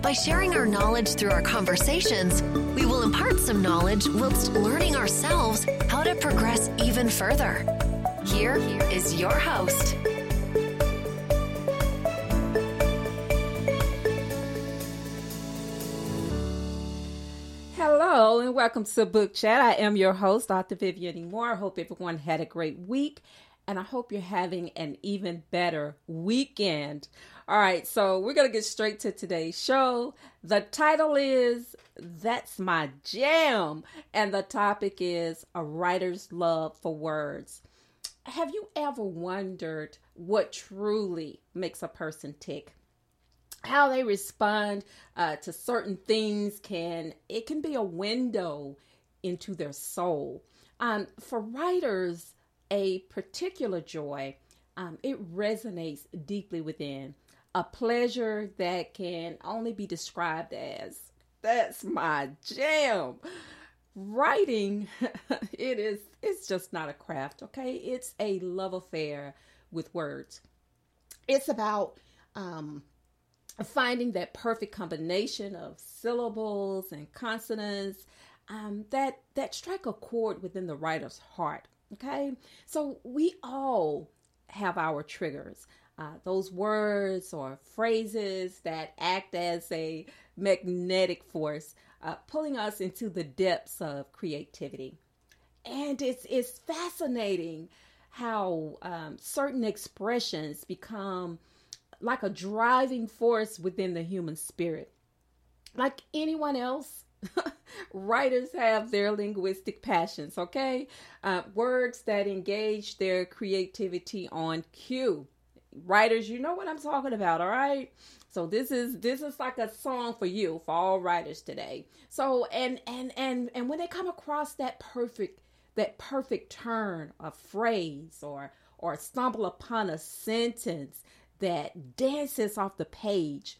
By sharing our knowledge through our conversations, we will impart some knowledge whilst learning ourselves how to progress even further. Here is your host. Hello and welcome to Book Chat. I am your host, Dr. Vivian. Moore. I hope everyone had a great week and I hope you're having an even better weekend. All right, so we're going to get straight to today's show. The title is That's My Jam, and the topic is A Writer's Love for Words. Have you ever wondered what truly makes a person tick? How they respond uh, to certain things can it can be a window into their soul. Um, for writers, a particular joy um, it resonates deeply within a pleasure that can only be described as that's my jam. Writing, it is, it's just not a craft, okay? It's a love affair with words. It's about um, finding that perfect combination of syllables and consonants um, that that strike a chord within the writer's heart. Okay, so we all have our triggers uh, those words or phrases that act as a magnetic force, uh, pulling us into the depths of creativity. And it's, it's fascinating how um, certain expressions become like a driving force within the human spirit. Like anyone else, writers have their linguistic passions, okay? Uh, words that engage their creativity on cue writers, you know what I'm talking about, all right? So this is this is like a song for you, for all writers today. So and and and and when they come across that perfect that perfect turn of phrase or or stumble upon a sentence that dances off the page,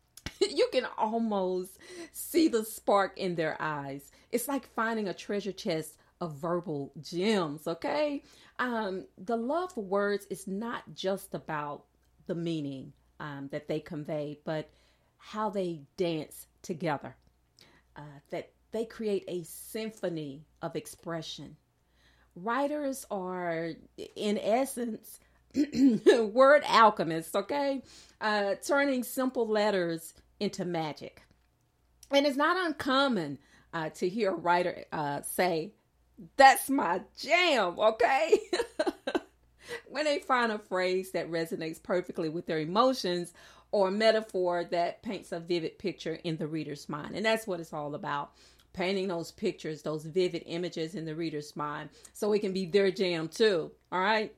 you can almost see the spark in their eyes. It's like finding a treasure chest of verbal gems, okay? Um, the love for words is not just about the meaning um, that they convey, but how they dance together. Uh, that they create a symphony of expression. Writers are, in essence, word alchemists, okay? Uh, turning simple letters into magic. And it's not uncommon uh, to hear a writer uh, say, that's my jam, okay? when they find a phrase that resonates perfectly with their emotions or a metaphor that paints a vivid picture in the reader's mind. And that's what it's all about. Painting those pictures, those vivid images in the reader's mind so it can be their jam too. All right.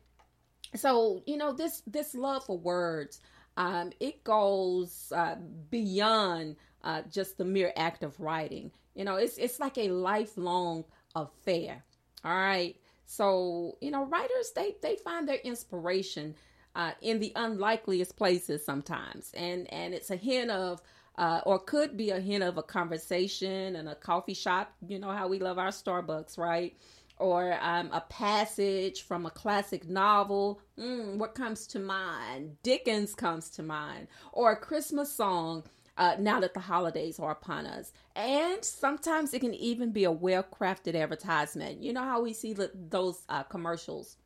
So, you know, this this love for words, um, it goes uh, beyond uh, just the mere act of writing. You know, it's it's like a lifelong affair. All right. So, you know, writers they they find their inspiration uh, in the unlikeliest places sometimes. And and it's a hint of uh, or could be a hint of a conversation and a coffee shop. You know how we love our Starbucks, right? Or um, a passage from a classic novel. Mm, what comes to mind? Dickens comes to mind. Or a Christmas song uh, now that the holidays are upon us. And sometimes it can even be a well crafted advertisement. You know how we see those uh, commercials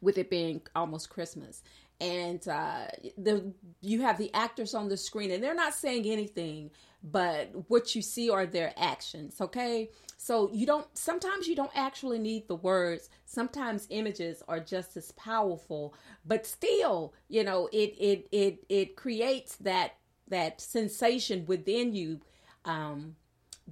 with it being almost Christmas. And uh, the you have the actors on the screen, and they're not saying anything, but what you see are their actions. Okay, so you don't. Sometimes you don't actually need the words. Sometimes images are just as powerful, but still, you know, it it it it creates that that sensation within you um,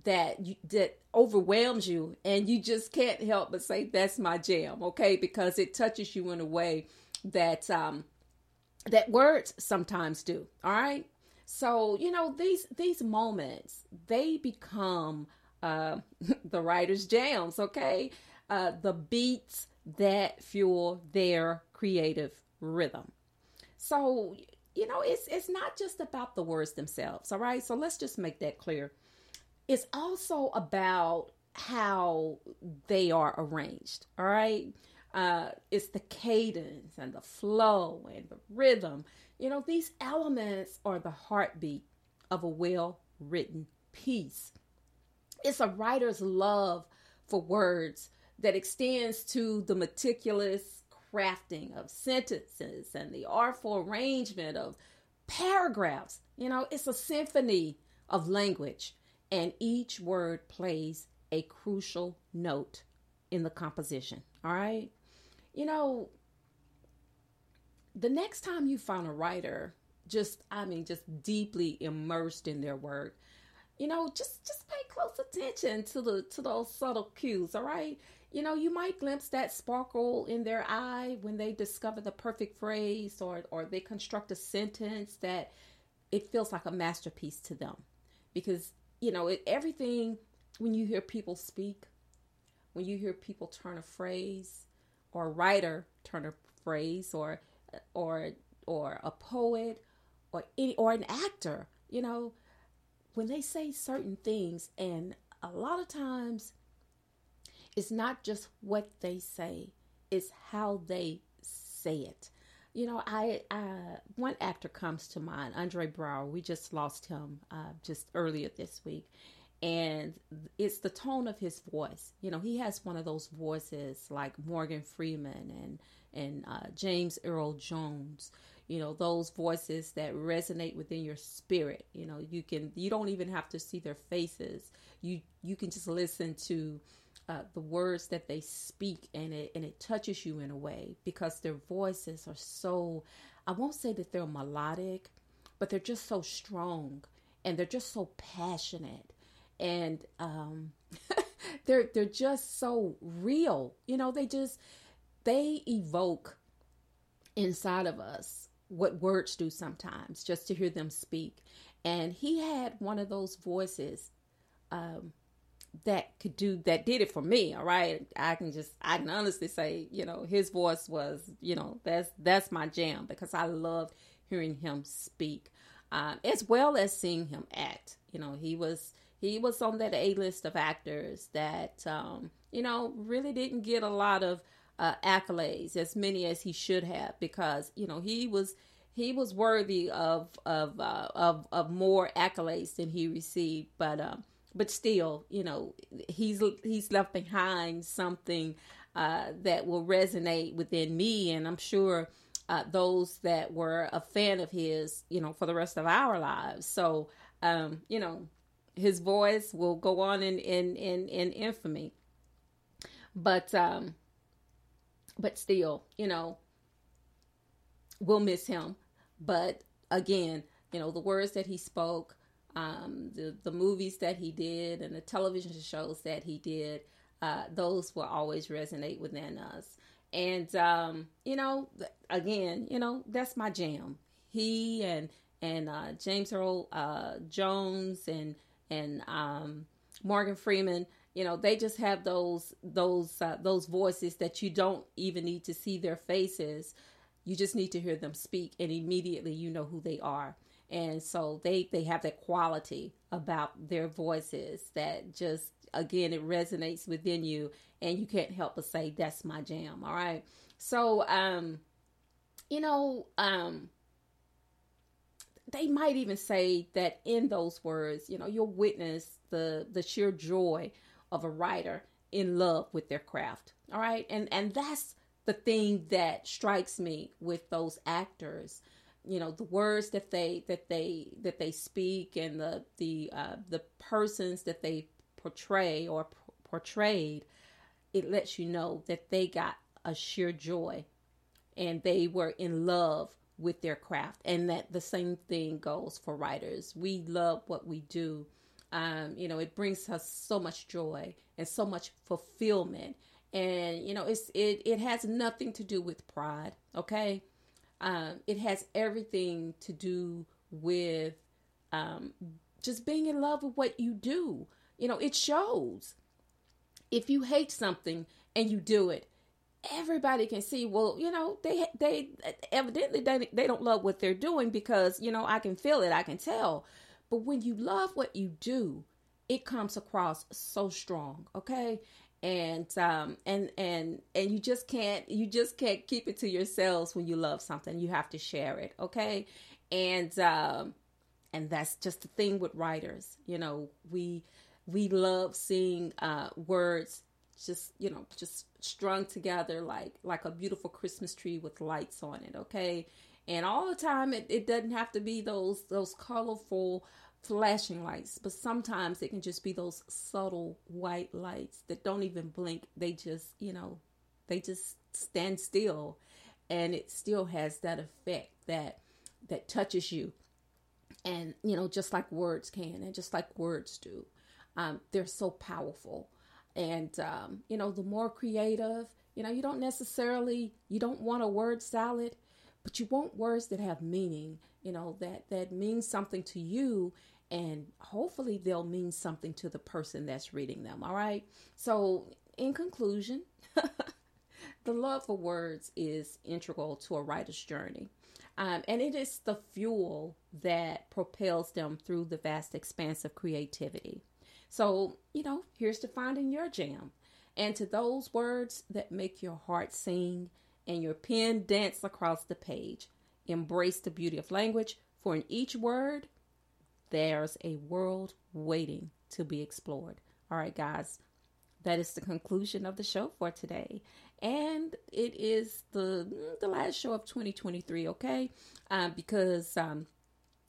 that you, that overwhelms you, and you just can't help but say that's my jam, okay? Because it touches you in a way that um, that words sometimes do. All right. So you know these these moments they become uh, the writer's jams. Okay. uh, the beats that fuel their creative rhythm. So, you know, it's it's not just about the words themselves, all right? So let's just make that clear. It's also about how they are arranged, all right? Uh, it's the cadence and the flow and the rhythm. You know, these elements are the heartbeat of a well written piece. It's a writer's love for words that extends to the meticulous crafting of sentences and the artful arrangement of paragraphs. You know, it's a symphony of language, and each word plays a crucial note in the composition. All right. You know, the next time you find a writer just, I mean, just deeply immersed in their work, you know, just just pay close attention to the to those subtle cues, all right? You know, you might glimpse that sparkle in their eye when they discover the perfect phrase or or they construct a sentence that it feels like a masterpiece to them. Because, you know, it, everything when you hear people speak, when you hear people turn a phrase or a writer turn a phrase or or or a poet or any or an actor, you know, when they say certain things and a lot of times it's not just what they say, it's how they say it. You know, I, one actor comes to mind, Andre Braugher. We just lost him uh, just earlier this week, and it's the tone of his voice. You know, he has one of those voices like Morgan Freeman and and uh, James Earl Jones. You know, those voices that resonate within your spirit. You know, you can you don't even have to see their faces. You you can just listen to uh, the words that they speak, and it and it touches you in a way because their voices are so. I won't say that they're melodic, but they're just so strong and they're just so passionate and um, they're they're just so real. You know, they just they evoke inside of us what words do sometimes just to hear them speak. And he had one of those voices um, that could do that did it for me. All right, I can just I can honestly say, you know, his voice was, you know, that's that's my jam because I loved hearing him speak, um, as well as seeing him act. You know, he was he was on that A list of actors that, um, you know, really didn't get a lot of uh, accolades, as many as he should have, because you know he was he was worthy of of uh, of of more accolades than he received, but um, but still, you know, he's he's left behind something uh, that will resonate within me, and I'm sure. Uh, those that were a fan of his, you know, for the rest of our lives. So, um, you know, his voice will go on in in in, in infamy. But um but still, you know, we'll miss him. But again, you know, the words that he spoke, um, the the movies that he did, and the television shows that he did, uh, those will always resonate within us. And um, you know, again, you know, that's my jam. He and and uh, James Earl uh, Jones and and um, Morgan Freeman. You know, they just have those those uh, those voices that you don't even need to see their faces. You just need to hear them speak, and immediately you know who they are. And so they they have that quality about their voices that just again it resonates within you, and you can't help but say that's my jam. All right. So um, you know um they might even say that in those words, you know, you'll witness the the sheer joy of a writer in love with their craft. All right? And and that's the thing that strikes me with those actors. You know, the words that they that they that they speak and the the uh the persons that they portray or p- portrayed, it lets you know that they got a sheer joy and they were in love with their craft and that the same thing goes for writers. We love what we do. Um, you know it brings us so much joy and so much fulfillment. And you know it's it, it has nothing to do with pride okay um, it has everything to do with um, just being in love with what you do. You know it shows. If you hate something and you do it, everybody can see well you know they they evidently they, they don't love what they're doing because you know i can feel it i can tell. But when you love what you do it comes across so strong okay and um and and and you just can't you just can't keep it to yourselves when you love something. You have to share it okay? And um and that's just the thing with writers you know we we love seeing uh words just you know just strung together like like a beautiful christmas tree with lights on it okay? And all the time it, it doesn't have to be those those colorful flashing lights, but sometimes it can just be those subtle white lights that don't even blink. They just, you know, they just stand still and it still has that effect that that touches you. And you know, just like words can and just like words do. Um, they're so powerful. And um, you know, the more creative, you know, you don't necessarily you don't want a word salad, but you want words that have meaning you know that that means something to you and hopefully they'll mean something to the person that's reading them all right? So in conclusion the love for words is integral to a writer's journey um, and it is the fuel that propels them through the vast expanse of creativity. So you know here's to finding your jam. And to those words that make your heart sing and your pen dance across the page Embrace the beauty of language, for in each word, there's a world waiting to be explored. All right, guys, that is the conclusion of the show for today. And it is the the last show of 2023, okay? Um, because um,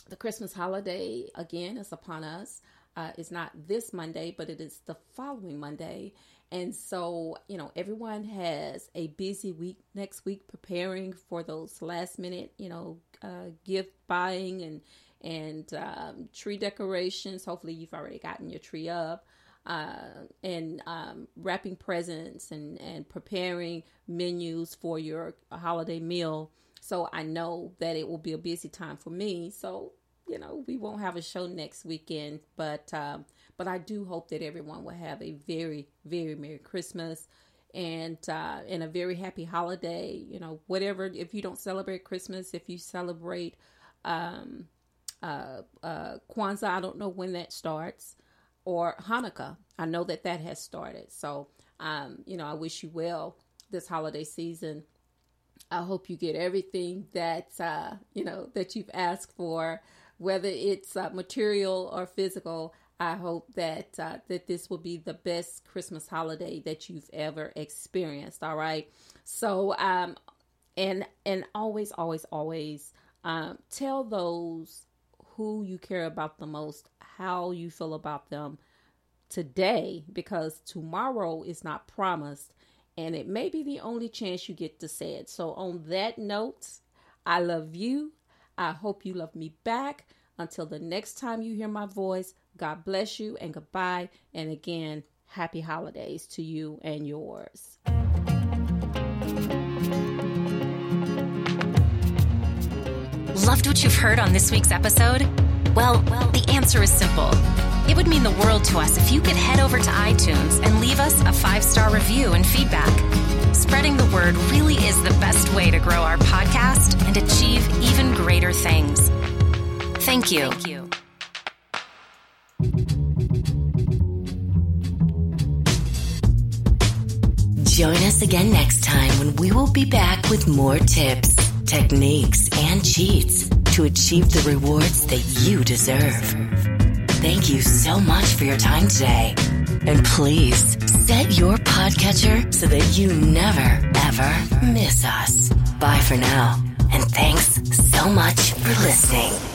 the Christmas holiday again is upon us. Uh, it's not this Monday, but it is the following Monday. And so, you know, everyone has a busy week next week preparing for those last minute, you know, uh, gift buying and and um, tree decorations. Hopefully, you've already gotten your tree up. Uh, and um, wrapping presents and, and preparing menus for your holiday meal. So I know that it will be a busy time for me. So, you know, we won't have a show next weekend, but um, but I do hope that everyone will have a very, very Merry Christmas and uh, and a very happy holiday. You know, whatever. If you don't celebrate Christmas, if you celebrate um, uh, uh, Kwanzaa, I don't know when that starts, or Hanukkah. I know that that has started. So, um, you know, I wish you well this holiday season. I hope you get everything that uh, you know that you've asked for, whether it's uh, material or physical. I hope that uh, that this will be the best Christmas holiday that you've ever experienced. All right. So um, and and always, always, always um, tell those who you care about the most how you feel about them today because tomorrow is not promised and it may be the only chance you get to say it. So on that note, I love you. I hope you love me back. Until the next time you hear my voice, God bless you and goodbye. And again, happy holidays to you and yours. Loved what you've heard on this week's episode? Well, well, the answer is simple. It would mean the world to us if you could head over to iTunes and leave us a five star review and feedback. Spreading the word really is the best way to grow our podcast and achieve even greater things. Thank you. Thank you. Join us again next time when we will be back with more tips, techniques, and cheats to achieve the rewards that you deserve. Thank you so much for your time today. And please set your podcatcher so that you never, ever miss us. Bye for now. And thanks so much for listening.